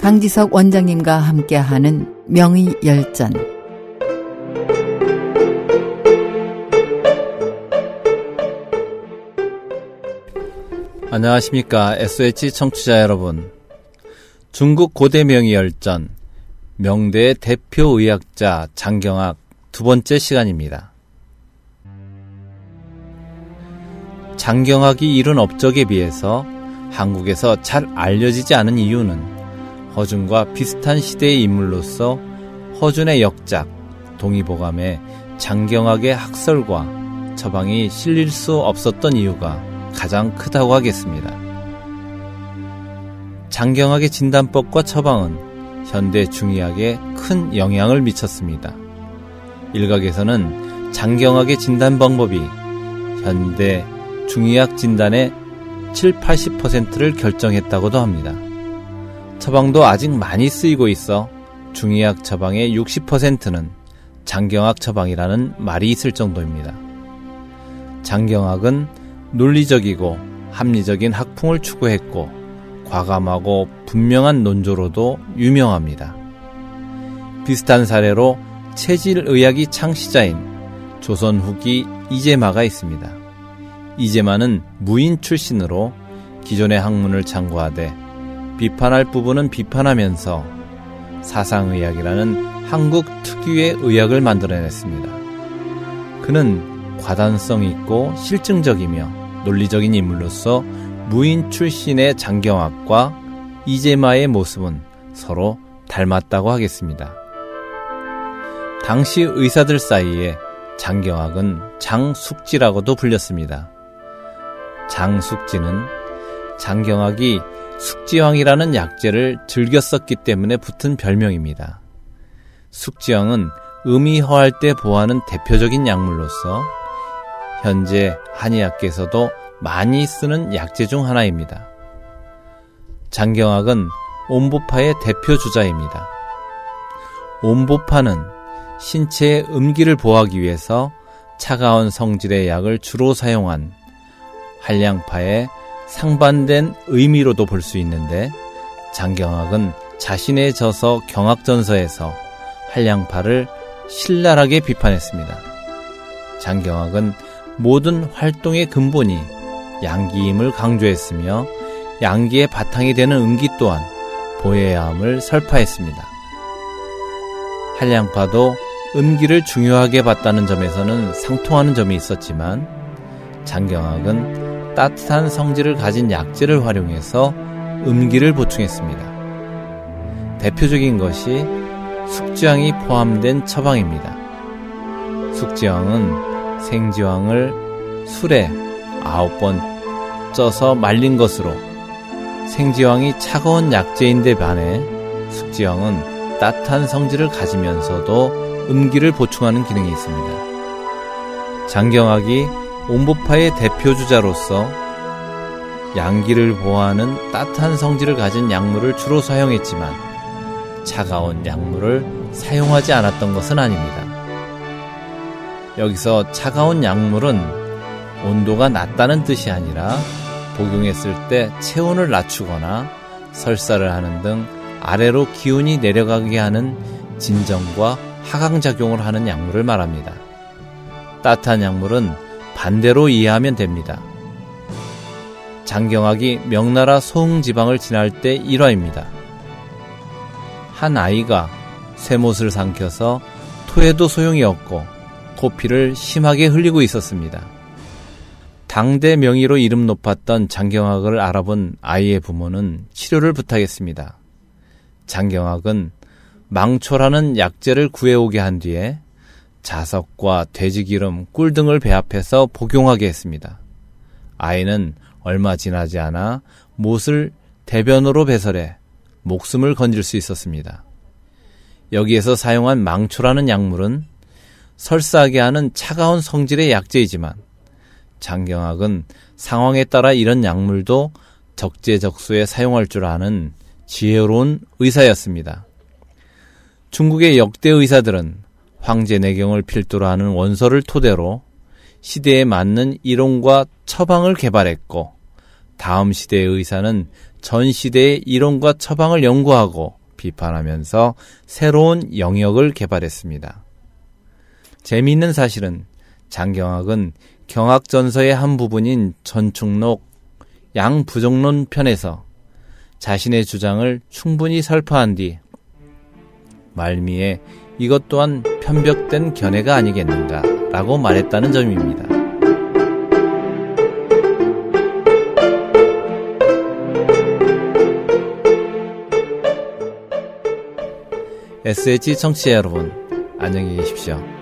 강지석 원장님과 함께하는 명의 열전 안녕하십니까 SH 청취자 여러분 중국 고대 명의 열전 명대의 대표 의학자 장경학 두 번째 시간입니다. 장경학이 이룬 업적에 비해서 한국에서 잘 알려지지 않은 이유는 허준과 비슷한 시대의 인물로서 허준의 역작, 동의보감에 장경학의 학설과 처방이 실릴 수 없었던 이유가 가장 크다고 하겠습니다. 장경학의 진단법과 처방은 현대 중의학에 큰 영향을 미쳤습니다. 일각에서는 장경학의 진단 방법이 현대 중의학 진단의 7, 80%를 결정했다고도 합니다. 처방도 아직 많이 쓰이고 있어 중의학 처방의 60%는 장경학 처방이라는 말이 있을 정도입니다. 장경학은 논리적이고 합리적인 학풍을 추구했고 과감하고 분명한 논조로도 유명합니다. 비슷한 사례로 체질의학이 창시자인 조선 후기 이재마가 있습니다. 이재마는 무인 출신으로 기존의 학문을 참고하되 비판할 부분은 비판하면서 사상의학이라는 한국 특유의 의학을 만들어냈습니다. 그는 과단성 있고 실증적이며 논리적인 인물로서 무인 출신의 장경학과 이재마의 모습은 서로 닮았다고 하겠습니다. 당시 의사들 사이에 장경학은 장숙지라고도 불렸습니다. 장숙지는 장경학이 숙지왕이라는 약재를 즐겨 썼기 때문에 붙은 별명입니다. 숙지왕은 음이 허할 때 보하는 대표적인 약물로서 현재 한의학계에서도 많이 쓰는 약재 중 하나입니다. 장경학은 옴보파의 대표 주자입니다. 옴보파는 신체의 음기를 보호하기 위해서 차가운 성질의 약을 주로 사용한 한량파의 상반된 의미로도 볼 수 있는데 장경학은 자신의 저서 경학전서에서 한량파를 신랄하게 비판했습니다. 장경학은 모든 활동의 근본이 양기임을 강조했으며 양기의 바탕이 되는 음기 또한 보여야 함을 설파했습니다. 한량파도 음기를 중요하게 봤다는 점에서는 상통하는 점이 있었지만 장경학은 따뜻한 성질을 가진 약재를 활용해서 음기를 보충했습니다. 대표적인 것이 숙지황이 포함된 처방입니다. 숙지황은 생지황을 술에 아홉 번 쪄서 말린 것으로 생지황이 차가운 약재인데 반해 숙지황은 따뜻한 성질을 가지면서도 음기를 보충하는 기능이 있습니다. 장경학이 온보파의 대표 주자로서 양기를 보호하는 따뜻한 성질을 가진 약물을 주로 사용했지만 차가운 약물을 사용하지 않았던 것은 아닙니다. 여기서 차가운 약물은 온도가 낮다는 뜻이 아니라 복용했을 때 체온을 낮추거나 설사를 하는 등 아래로 기운이 내려가게 하는 진정과 하강작용을 하는 약물을 말합니다. 따뜻한 약물은 반대로 이해하면 됩니다. 장경학이 명나라 소흥 지방을 지날 때 일화입니다. 한 아이가 쇠못을 삼켜서 토해도 소용이 없고 코피를 심하게 흘리고 있었습니다. 당대 명의로 이름 높았던 장경학을 알아본 아이의 부모는 치료를 부탁했습니다. 장경학은 망초라는 약재를 구해오게 한 뒤에 자석과 돼지기름, 꿀 등을 배합해서 복용하게 했습니다. 아이는 얼마 지나지 않아 못을 대변으로 배설해 목숨을 건질 수 있었습니다. 여기에서 사용한 망초라는 약물은 설사하게 하는 차가운 성질의 약재이지만 장경학은 상황에 따라 이런 약물도 적재적소에 사용할 줄 아는 지혜로운 의사였습니다. 중국의 역대 의사들은 황제 내경을 필두로 하는 원서를 토대로 시대에 맞는 이론과 처방을 개발했고 다음 시대의 의사는 전 시대의 이론과 처방을 연구하고 비판하면서 새로운 영역을 개발했습니다. 재미있는 사실은 장경학은 경학전서의 한 부분인 전충록 양부정론 편에서 자신의 주장을 충분히 설파한 뒤 말미에 이것 또한 편벽된 견해가 아니겠는가 라고 말했다는 점입니다. SH 청취자 여러분, 안녕히 계십시오.